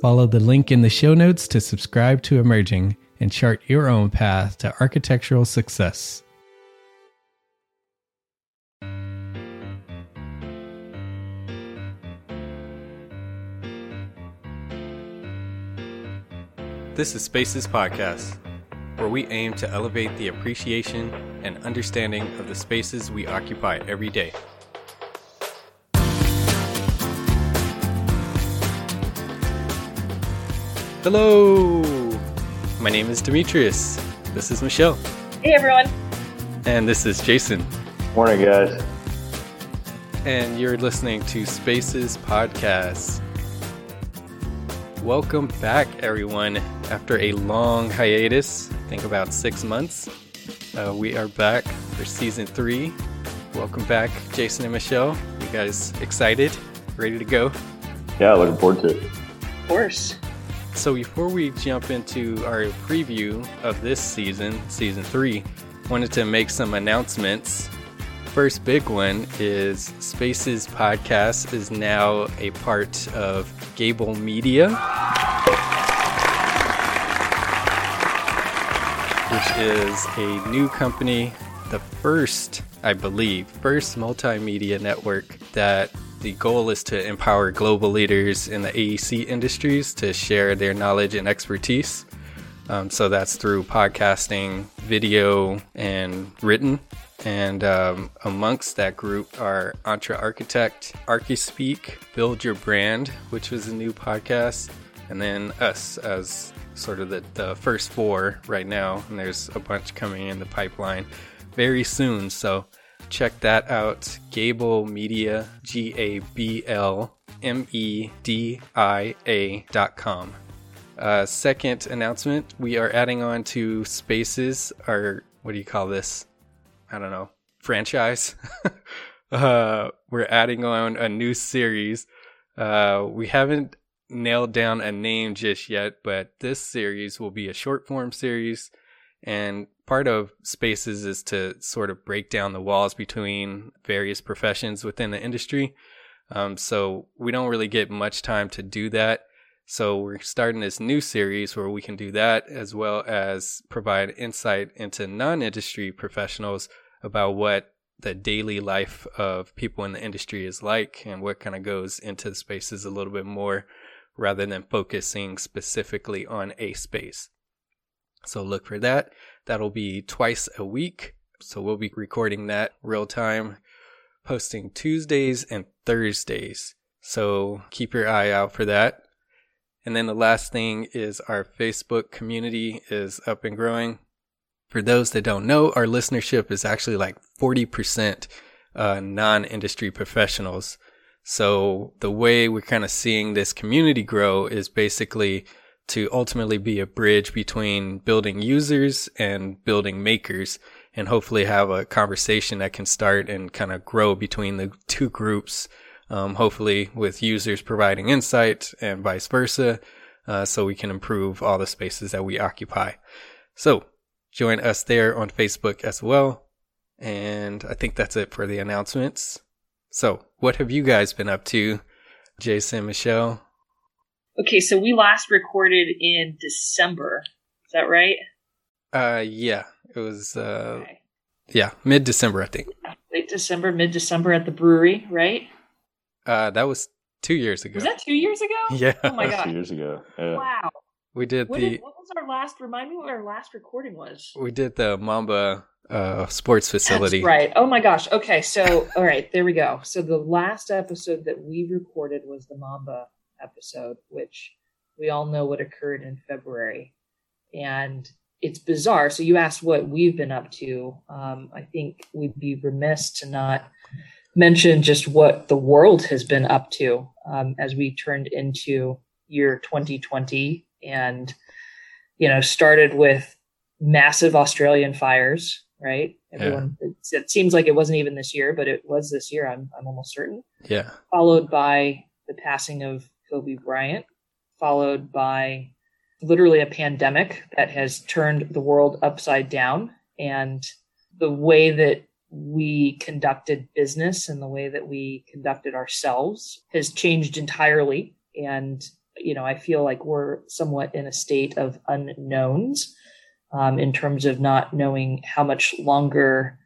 Follow the link in the show notes to subscribe to Emerging and chart your own path to architectural success. This is Spaces Podcast, where we aim to elevate the appreciation and understanding of the spaces we occupy every day. Hello! My name is Demetrius. This is Michelle. Hey everyone. And this is Jason. Morning, guys. And you're listening to Spaces Podcast. Welcome back, everyone. After a long hiatus, I think about six months, uh, we are back for season three. Welcome back, Jason and Michelle. You guys excited? Ready to go? Yeah, looking forward to it. Of course. So before we jump into our preview of this season, season three, wanted to make some announcements. First big one is Spaces Podcast is now a part of Gable Media, which is a new company, the first, I believe, first multimedia network that the goal is to empower global leaders in the AEC industries to share their knowledge and expertise. Um, so that's through podcasting, video, and written. And um, amongst that group are EntreArchitect, Archispeak, Build Your Brand, which was a new podcast, and then us as sort of the, the first four right now. And there's a bunch coming in the pipeline very soon. So check that out. Gable Media, G A B L M E D I A dot com. Uh, second announcement we are adding on to Spaces, our, what do you call this? I don't know, franchise. uh, we're adding on a new series. Uh, we haven't nailed down a name just yet, but this series will be a short form series. And part of Spaces is to sort of break down the walls between various professions within the industry. Um, so we don't really get much time to do that. So we're starting this new series where we can do that as well as provide insight into non-industry professionals about what the daily life of people in the industry is like and what kind of goes into the spaces a little bit more rather than focusing specifically on a space. So look for that. That'll be twice a week. So we'll be recording that real time, posting Tuesdays and Thursdays. So keep your eye out for that. And then the last thing is our Facebook community is up and growing. For those that don't know, our listenership is actually like 40% uh, non industry professionals. So the way we're kind of seeing this community grow is basically to ultimately be a bridge between building users and building makers and hopefully have a conversation that can start and kind of grow between the two groups. Um, hopefully with users providing insight and vice versa. Uh, so we can improve all the spaces that we occupy. So join us there on Facebook as well. And I think that's it for the announcements. So what have you guys been up to, Jason, Michelle? Okay, so we last recorded in December. Is that right? Uh, yeah, it was, uh, Okay. yeah, mid December, I think. Late December, mid December at the brewery, right? Uh, that was two years ago. Was that two years ago? Yeah. Oh my god. Two years ago. Yeah. Wow. We did What, the, did, what was our last? Remind me what our last recording was. we did the Mamba, uh, sports facility. That's right. Oh my gosh. Okay, so all right, there we go. So the last episode that we recorded was the Mamba episode, which we all know what occurred in February, and it's bizarre. So you asked what we've been up to. Um, I think we'd be remiss to not mention just what the world has been up to um, as we turned into year 2020 and you know started with massive australian fires right everyone it, it seems like it wasn't even this year but it was this year i'm, I'm almost certain Yeah. followed by the passing of kobe bryant followed by literally a pandemic that has turned the world upside down. And the way that we conducted business and the way that we conducted ourselves has changed entirely. And you know i feel like we're somewhat in a state of unknowns um, in terms of not knowing how much longer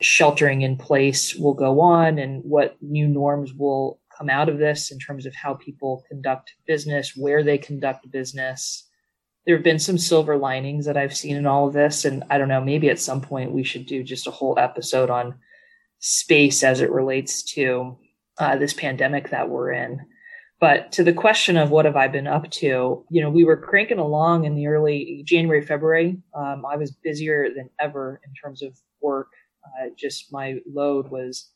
sheltering in place will go on and what new norms will come out of this in terms of how people conduct business where they conduct business there have been some silver linings that I've seen in all of this. And I don't know, maybe at some point we should do just a whole episode on space as it relates to uh, this pandemic that we're in. But to the question of what have I been up to, you know, we were cranking along in the early January, February. Um, I was busier than ever in terms of work. Uh, just my load was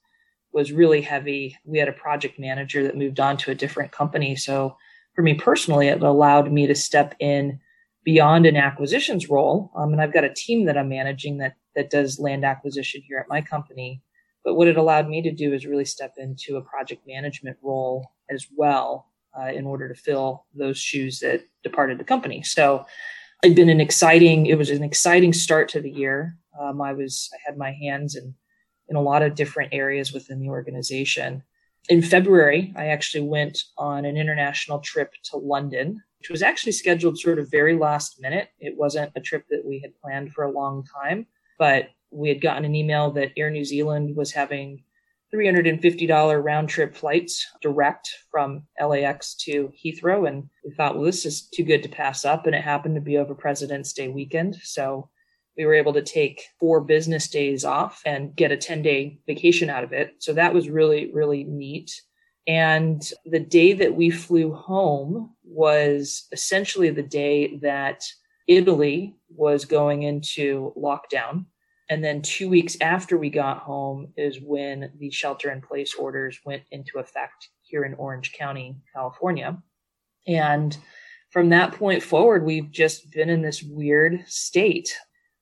was really heavy. We had a project manager that moved on to a different company, so for me personally, it allowed me to step in beyond an acquisitions role. Um, and I've got a team that I'm managing that that does land acquisition here at my company. But what it allowed me to do is really step into a project management role as well uh, in order to fill those shoes that departed the company. So it'd been an exciting. It was an exciting start to the year. Um, I was I had my hands in in a lot of different areas within the organization. In February, I actually went on an international trip to London which was actually scheduled sort of very last minute. It wasn't a trip that we had planned for a long time, but we had gotten an email that Air New Zealand was having $350 round trip flights direct from LAX to Heathrow. And we thought, well, this is too good to pass up. And it happened to be over President's Day weekend. So we were able to take four business days off and get a 10 day vacation out of it. So that was really, really neat. And the day that we flew home was essentially the day that Italy was going into lockdown. And then two weeks after we got home is when the shelter in place orders went into effect here in Orange County, California. And from that point forward, we've just been in this weird state.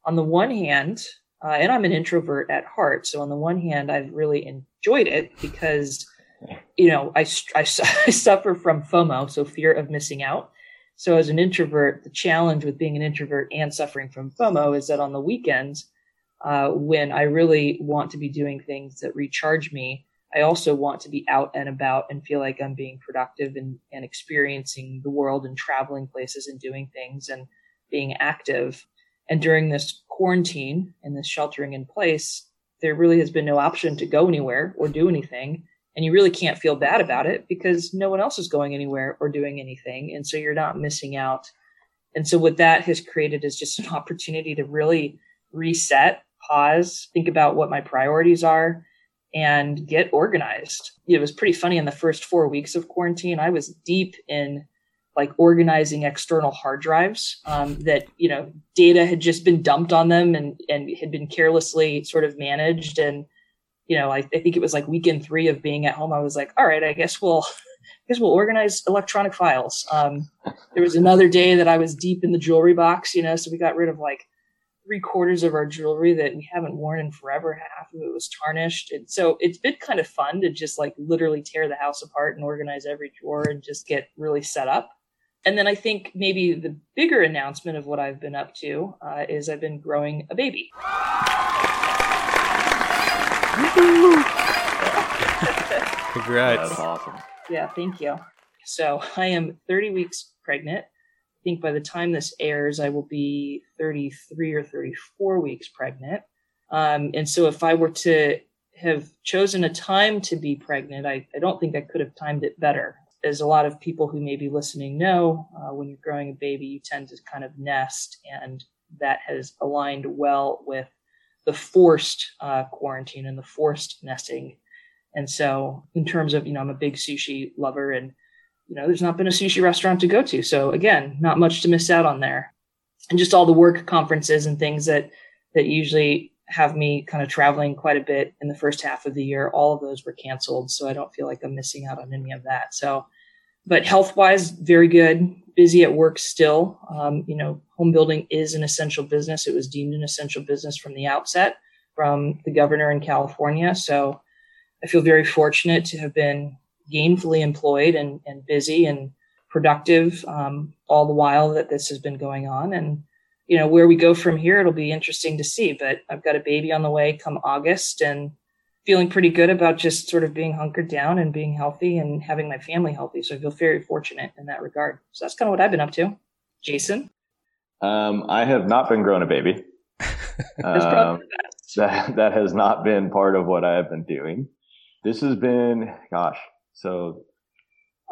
On the one hand, uh, and I'm an introvert at heart. So on the one hand, I've really enjoyed it because you know, I, I, I suffer from FOMO, so fear of missing out. So as an introvert, the challenge with being an introvert and suffering from FOMO is that on the weekends, uh, when I really want to be doing things that recharge me, I also want to be out and about and feel like I'm being productive and, and experiencing the world and traveling places and doing things and being active. And during this quarantine and this sheltering in place, there really has been no option to go anywhere or do anything. And you really can't feel bad about it because no one else is going anywhere or doing anything. And so you're not missing out. And so what that has created is just an opportunity to really reset pause think about what my priorities are and get organized. It was pretty funny in the first four weeks of quarantine i was deep in like organizing external hard drives um, that you know data had just been dumped on them and and had been carelessly sort of managed and you know, I, I think it was like weekend three of being at home. I was like, all right, I guess we'll, I guess we'll organize electronic files. Um, there was another day that I was deep in the jewelry box, you know, so we got rid of like three quarters of our jewelry that we haven't worn in forever. Half of it was tarnished. And so it's been kind of fun to just like literally tear the house apart and organize every drawer and just get really set up. And then I think maybe the bigger announcement of what I've been up to uh, is I've been growing a baby. Congrats. That's awesome. Yeah, thank you. So I am 30 weeks pregnant. I think by the time this airs, I will be 33 or 34 weeks pregnant. Um, and so if I were to have chosen a time to be pregnant, I, I don't think I could have timed it better. As a lot of people who may be listening know, uh, when you're growing a baby, you tend to kind of nest, and that has aligned well with the forced uh, quarantine and the forced nesting. And so, in terms of, you know, I'm a big sushi lover and, you know, there's not been a sushi restaurant to go to. So, again, not much to miss out on there. And just all the work conferences and things that, that usually have me kind of traveling quite a bit in the first half of the year, all of those were canceled. So, I don't feel like I'm missing out on any of that. So, but health wise, very good. Busy at work still. Um, you know, home building is an essential business. It was deemed an essential business from the outset from the governor in California. So I feel very fortunate to have been gainfully employed and, and busy and productive um, all the while that this has been going on. And, you know, where we go from here, it'll be interesting to see. But I've got a baby on the way come August and feeling pretty good about just sort of being hunkered down and being healthy and having my family healthy. So I feel very fortunate in that regard. So that's kind of what I've been up to. Jason? Um, I have not been growing a baby. um, that, that has not been part of what I have been doing. This has been, gosh, so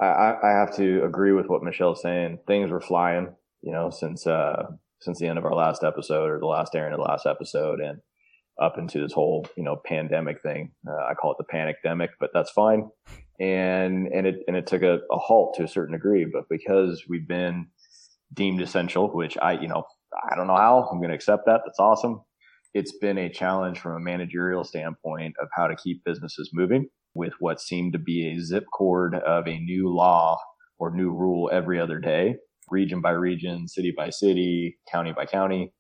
I, I have to agree with what Michelle's saying. Things were flying, you know, since, uh, since the end of our last episode or the last airing of the last episode. And up into this whole you know pandemic thing. Uh, I call it the panic demic, but that's fine. And and it and it took a, a, halt to a certain degree, but because we've been deemed essential, which I you know I don't know how I'm going to accept that. That's awesome. It's been a challenge from a managerial standpoint of how to keep businesses moving with what seemed to be a zip cord of a new law or new rule every other day, region by region, city by city, county by county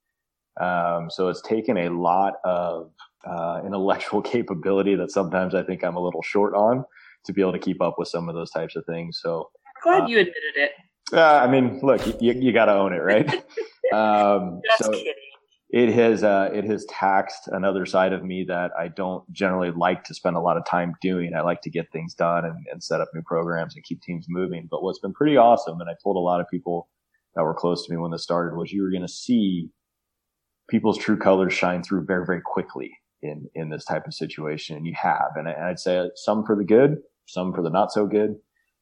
um, so it's taken a lot of uh, intellectual capability that sometimes I think I'm a little short on to be able to keep up with some of those types of things. So I'm glad uh, you admitted it. Uh, I mean, look, you, you got to own it, right? um, Just so kidding. It has uh, it has taxed another side of me that I don't generally like to spend a lot of time doing. I like to get things done and, and set up new programs and keep teams moving. But what's been pretty awesome, and I told a lot of people that were close to me when this started, was you were going to see people's true colors shine through very, very quickly in, in this type of situation. And you have, and I'd say some for the good, some for the not so good.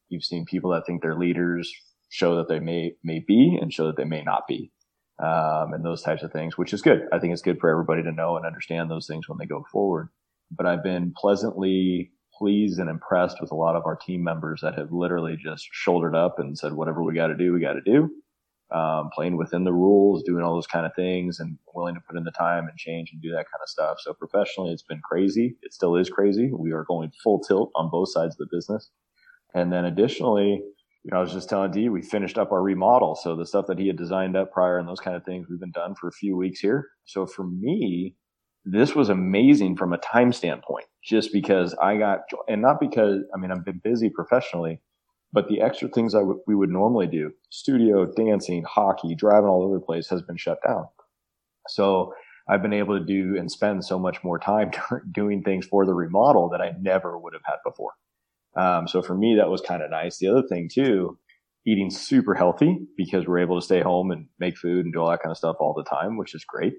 You've seen people that think they're leaders show that they may, may be and show that they may not be. Um, and those types of things, which is good. I think it's good for everybody to know and understand those things when they go forward. But I've been pleasantly pleased and impressed with a lot of our team members that have literally just shouldered up and said, whatever we got to do, we got to do um, playing within the rules, doing all those kind of things, and willing to put in the time and change and do that kind of stuff. So professionally, it's been crazy. It still is crazy. We are going full tilt on both sides of the business. And then additionally, you know, I was just telling D, we finished up our remodel. So the stuff that he had designed up prior and those kind of things, we've been done for a few weeks here. So for me, this was amazing from a time standpoint, just because I got, and not because, I mean, I've been busy professionally, but the extra things I w- we would normally do, studio, dancing, hockey, driving all over the place has been shut down. So I've been able to do and spend so much more time doing things for the remodel that I never would have had before. Um, so for me, that was kind of nice. The other thing too, eating super healthy because we're able to stay home and make food and do all that kind of stuff all the time, which is great.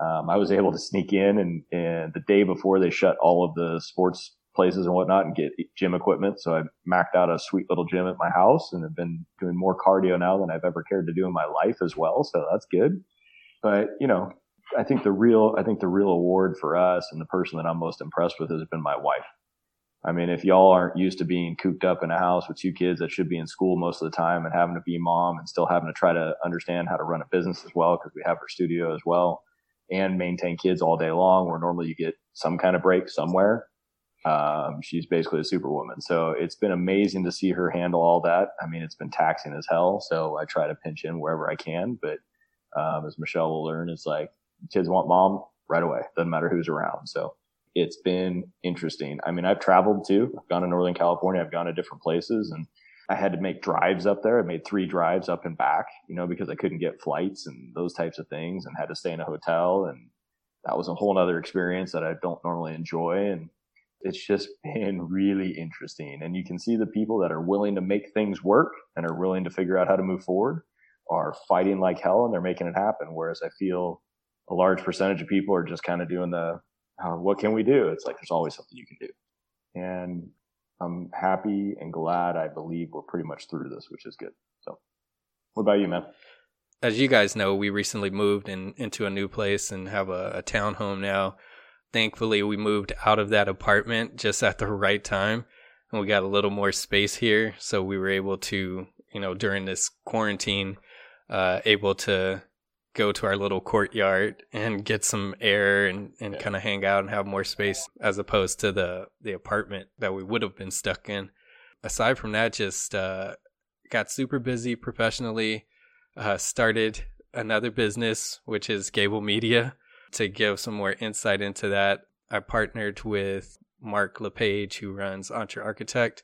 Um, I was able to sneak in and, and the day before they shut all of the sports places and whatnot and get gym equipment. So I maxed out a sweet little gym at my house and have been doing more cardio now than I've ever cared to do in my life as well. So that's good. But, you know, I think the real, I think the real award for us and the person that I'm most impressed with has been my wife. I mean, if y'all aren't used to being cooped up in a house with two kids that should be in school most of the time and having to be mom and still having to try to understand how to run a business as well, because we have our studio as well and maintain kids all day long, where normally you get some kind of break somewhere Um, she's basically a superwoman. So it's been amazing to see her handle all that. I mean, it's been taxing as hell. So I try to pinch in wherever I can. But um, as Michelle will learn, it's like kids want mom right away. Doesn't matter who's around. So it's been interesting. I mean, I've traveled too. I've gone to Northern California. I've gone to different places and I had to make drives up there. I made three drives up and back, you know, because I couldn't get flights and those types of things and had to stay in a hotel. And that was a whole other experience that I don't normally enjoy. And it's just been really interesting. And you can see the people that are willing to make things work and are willing to figure out how to move forward are fighting like hell and they're making it happen. Whereas I feel a large percentage of people are just kind of doing the, uh, what can we do? It's like there's always something you can do. And I'm happy and glad I believe we're pretty much through this, which is good. So, what about you, man? As you guys know, we recently moved in, into a new place and have a, a townhome now thankfully we moved out of that apartment just at the right time and we got a little more space here so we were able to you know during this quarantine uh able to go to our little courtyard and get some air and, and yeah. kind of hang out and have more space as opposed to the the apartment that we would have been stuck in aside from that just uh got super busy professionally uh started another business which is gable media to give some more insight into that, I partnered with Mark LePage, who runs EntreArchitect,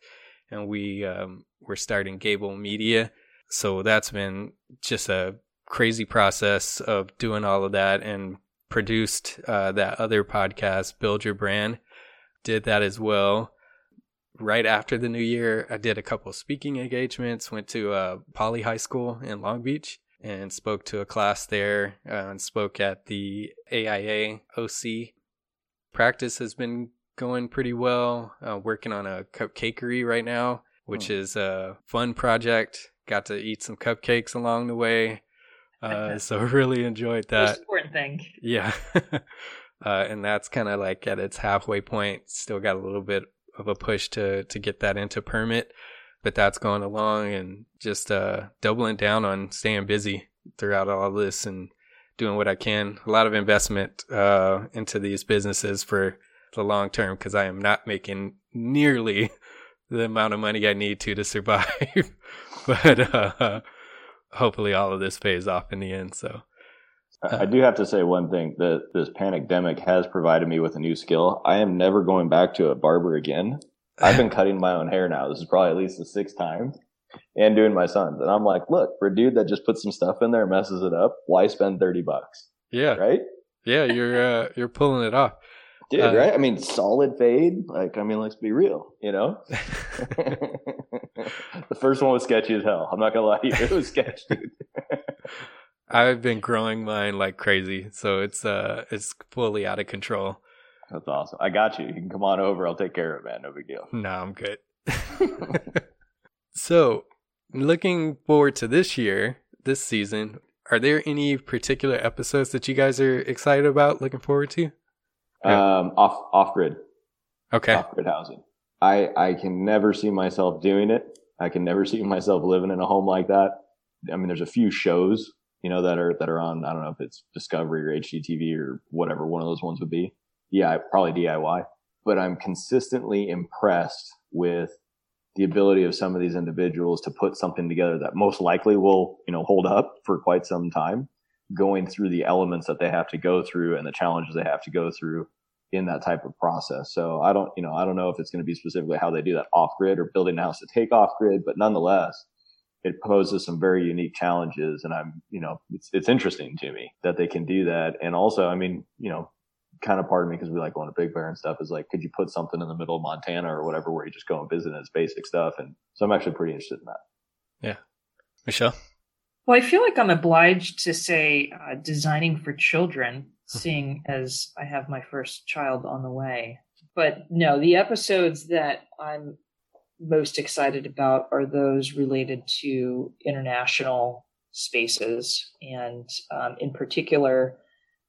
and we um, we're starting Gable Media. So that's been just a crazy process of doing all of that and produced uh, that other podcast, Build Your Brand. Did that as well. Right after the new year, I did a couple speaking engagements, went to uh, Poly High School in Long Beach and spoke to a class there uh, and spoke at the AIA OC. Practice has been going pretty well. Uh, working on a cupcakery right now, which oh. is a fun project. Got to eat some cupcakes along the way. Uh, so really enjoyed that. Most important thing. Yeah. Uh, and that's kind of like at its halfway point. Still got a little bit of a push to to get that into permit but that's going along and just uh, doubling down on staying busy throughout all this and doing what I can. A lot of investment uh, into these businesses for the long term because I am not making nearly the amount of money I need to to survive. but uh, hopefully, all of this pays off in the end. So. I do have to say one thing that this pandemic has provided me with a new skill. I am never going back to a barber again. I've been cutting my own hair now. This is probably at least the sixth time and doing my son's. And I'm like, look, for a dude that just puts some stuff in there and messes it up, why spend 30 bucks? Yeah. Right? Yeah, you're uh, you're pulling it off. Dude, uh, right? I mean, solid fade. Like, I mean, let's be real, you know? the first one was sketchy as hell. I'm not to lie to you. It was sketchy, dude. I've been growing mine like crazy, so it's uh it's fully out of control. That's awesome. I got you. You can come on over. I'll take care of it, man. No big deal. No, I'm good. so, looking forward to this year, this season, are there any particular episodes that you guys are excited about, looking forward to? Um, off off grid. Okay. Off grid housing. I I can never see myself doing it. I can never see myself living in a home like that. I mean, there's a few shows, you know, that are that are on. I don't know if it's Discovery or HGTV or whatever one of those ones would be yeah, probably DIY, but I'm consistently impressed with the ability of some of these individuals to put something together that most likely will, you know, hold up for quite some time, going through the elements that they have to go through and the challenges they have to go through in that type of process. So I don't, you know, I don't know if it's going to be specifically how they do that off grid or building a house to take off grid, but nonetheless, it poses some very unique challenges. And I'm, you know, it's, it's interesting to me that they can do that. And also, I mean, you know, kind of part of me because we like going to Big Bear and stuff is like, could you put something in the middle of Montana or whatever where you just go and visit and it's basic stuff? And so I'm actually pretty interested in that. Yeah. Michelle? Well, I feel like I'm obliged to say uh, designing for children, seeing as I have my first child on the way. But no, the episodes that I'm most excited about are those related to international spaces and um, in particular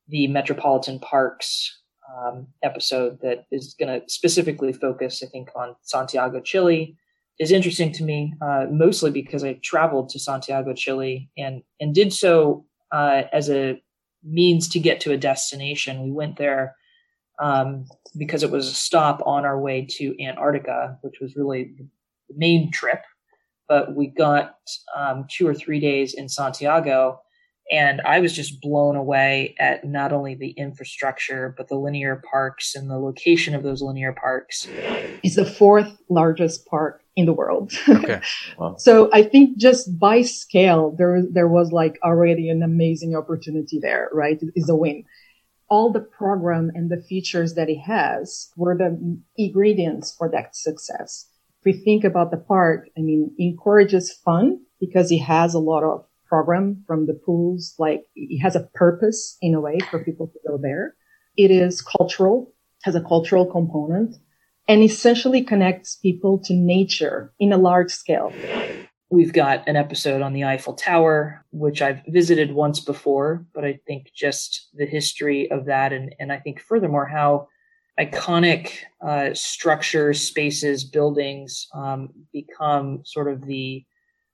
the Metropolitan Parks um, episode that is going to specifically focus, I think, on Santiago, Chile, is interesting to me, uh, mostly because I traveled to Santiago, Chile, and and did so uh, as a means to get to a destination. We went there um, because it was a stop on our way to Antarctica, which was really the main trip. But we got um, two or three days in Santiago, and I was just blown away at not only the infrastructure, but the linear parks and the location of those linear parks. It's the fourth largest park in the world. Okay. Wow. so I think just by scale, there, there was like already an amazing opportunity there, right? It is a win. All the program and the features that it has were the ingredients for that success. If we think about the park, I mean, encourages fun because it has a lot of program from the pools. Like it has a purpose in a way for people to go there. It is cultural, has a cultural component and essentially connects people to nature in a large scale. We've got an episode on the Eiffel Tower, which I've visited once before, but I think just the history of that, and, and I think furthermore how iconic uh, structures, spaces, buildings um, become sort of the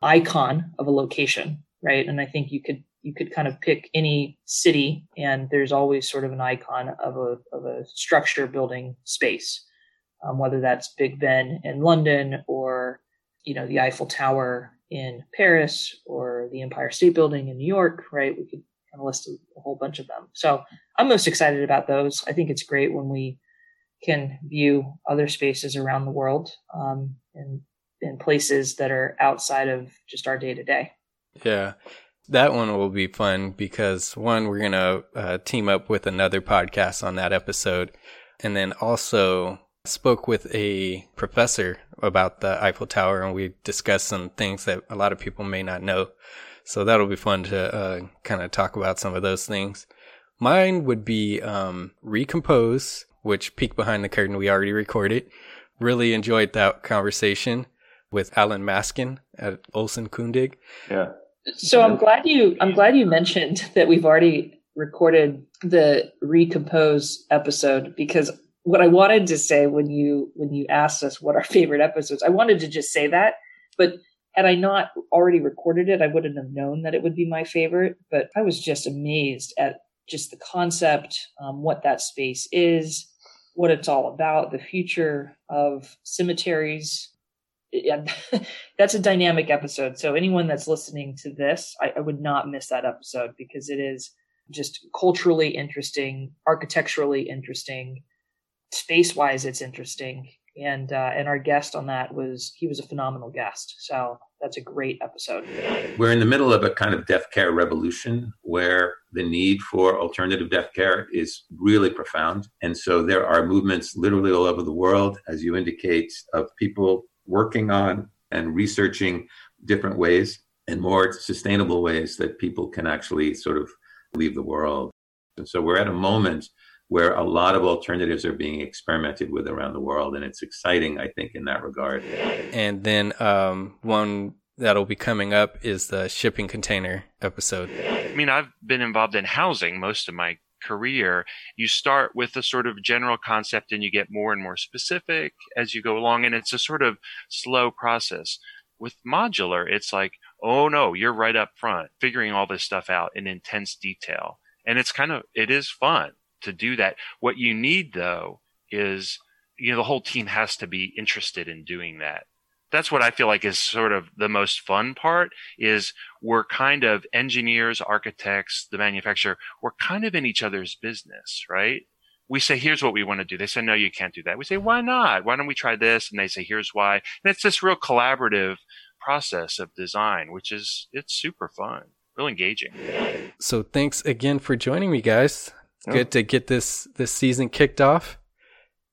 icon of a location, right? And I think you could you could kind of pick any city, and there's always sort of an icon of a of a structure, building, space, um, whether that's Big Ben in London or you know the Eiffel Tower in Paris or the Empire State Building in New York, right? We could kind of list a, whole bunch of them. So I'm most excited about those. I think it's great when we can view other spaces around the world um, and in places that are outside of just our day to day. Yeah. That one will be fun because one, we're going to uh, team up with another podcast on that episode. And then also spoke with a professor about the Eiffel Tower and we discussed some things that a lot of people may not know. So that'll be fun to uh, kind of talk about some of those things. Mine would be um, Recompose, which Peek Behind the Curtain we already recorded. Really enjoyed that conversation with Alan Maskin at Olson Kundig. Yeah. So I'm glad you I'm glad you mentioned that we've already recorded the recompose episode because what I wanted to say when you when you asked us what our favorite episodes, I wanted to just say that, but had I not already recorded it, I wouldn't have known that it would be my favorite. But I was just amazed at just the concept, um, what that space is, what it's all about, the future of cemeteries. Yeah, that's a dynamic episode. So anyone that's listening to this, I, I would not miss that episode because it is just culturally interesting, architecturally interesting, space wise, it's interesting. And uh, and our guest on that was he was a phenomenal guest. So that's a great episode. We're in the middle of a kind of death care revolution where the need for alternative death care is really profound. And so there are movements literally all over the world, as you indicate, of people working on and researching different ways and more sustainable ways that people can actually sort of leave the world. And so we're at a moment where a lot of alternatives are being experimented with around the world. And it's exciting, I think, in that regard. And then um, one that'll be coming up is the shipping container episode. I mean, I've been involved in housing most of my career. You start with a sort of general concept and you get more and more specific as you go along. And it's a sort of slow process. With modular, it's like, oh no, you're right up front, figuring all this stuff out in intense detail. And it's kind of, it is fun to do that. What you need though is, you know, the whole team has to be interested in doing that. That's what I feel like is sort of the most fun part is we're kind of engineers, architects, the manufacturer, we're kind of in each other's business, right? We say, here's what we want to do. They say, no, you can't do that. We say, why not? Why don't we try this? And they say, here's why. And it's this real collaborative process of design, which is, it's super fun, real engaging. So thanks again for joining me, guys. Yeah. Good to get this this season kicked off,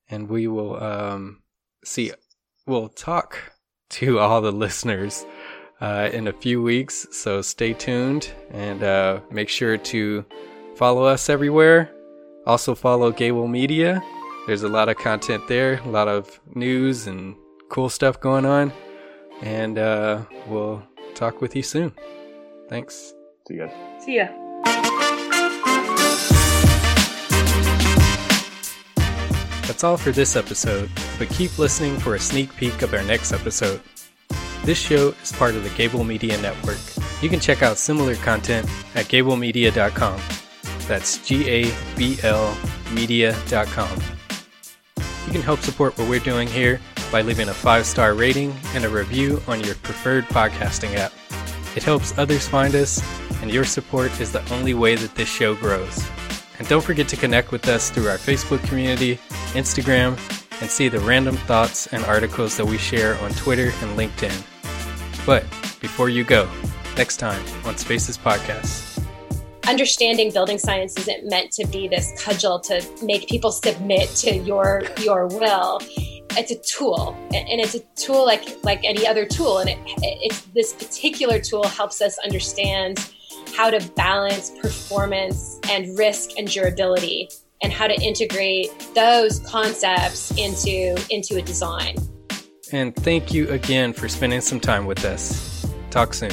and we will um, see. We'll talk to all the listeners uh, in a few weeks. So stay tuned and uh, make sure to follow us everywhere. Also follow Gable Media. There's a lot of content there, a lot of news and cool stuff going on. And uh, we'll talk with you soon. Thanks. See you guys. See ya. That's all for this episode, but keep listening for a sneak peek of our next episode. This show is part of the Gable Media Network. You can check out similar content at gablemedia.com. That's G A B L hokmedia.com. You can help support what we're doing here by leaving a five star rating and a review on your preferred podcasting app. It helps others find us, and your support is the only way that this show grows. And don't forget to connect with us through our Facebook community, Instagram, and see the random thoughts and articles that we share on Twitter and LinkedIn. But before you go, next time on Spaces Podcast. Understanding building science isn't meant to be this cudgel to make people submit to your your will. It's a tool, and it's a tool like like any other tool. And it, it's this particular tool helps us understand how to balance performance and risk and durability and how to integrate those concepts into into a design. And thank you again for spending some time with us. Talk soon.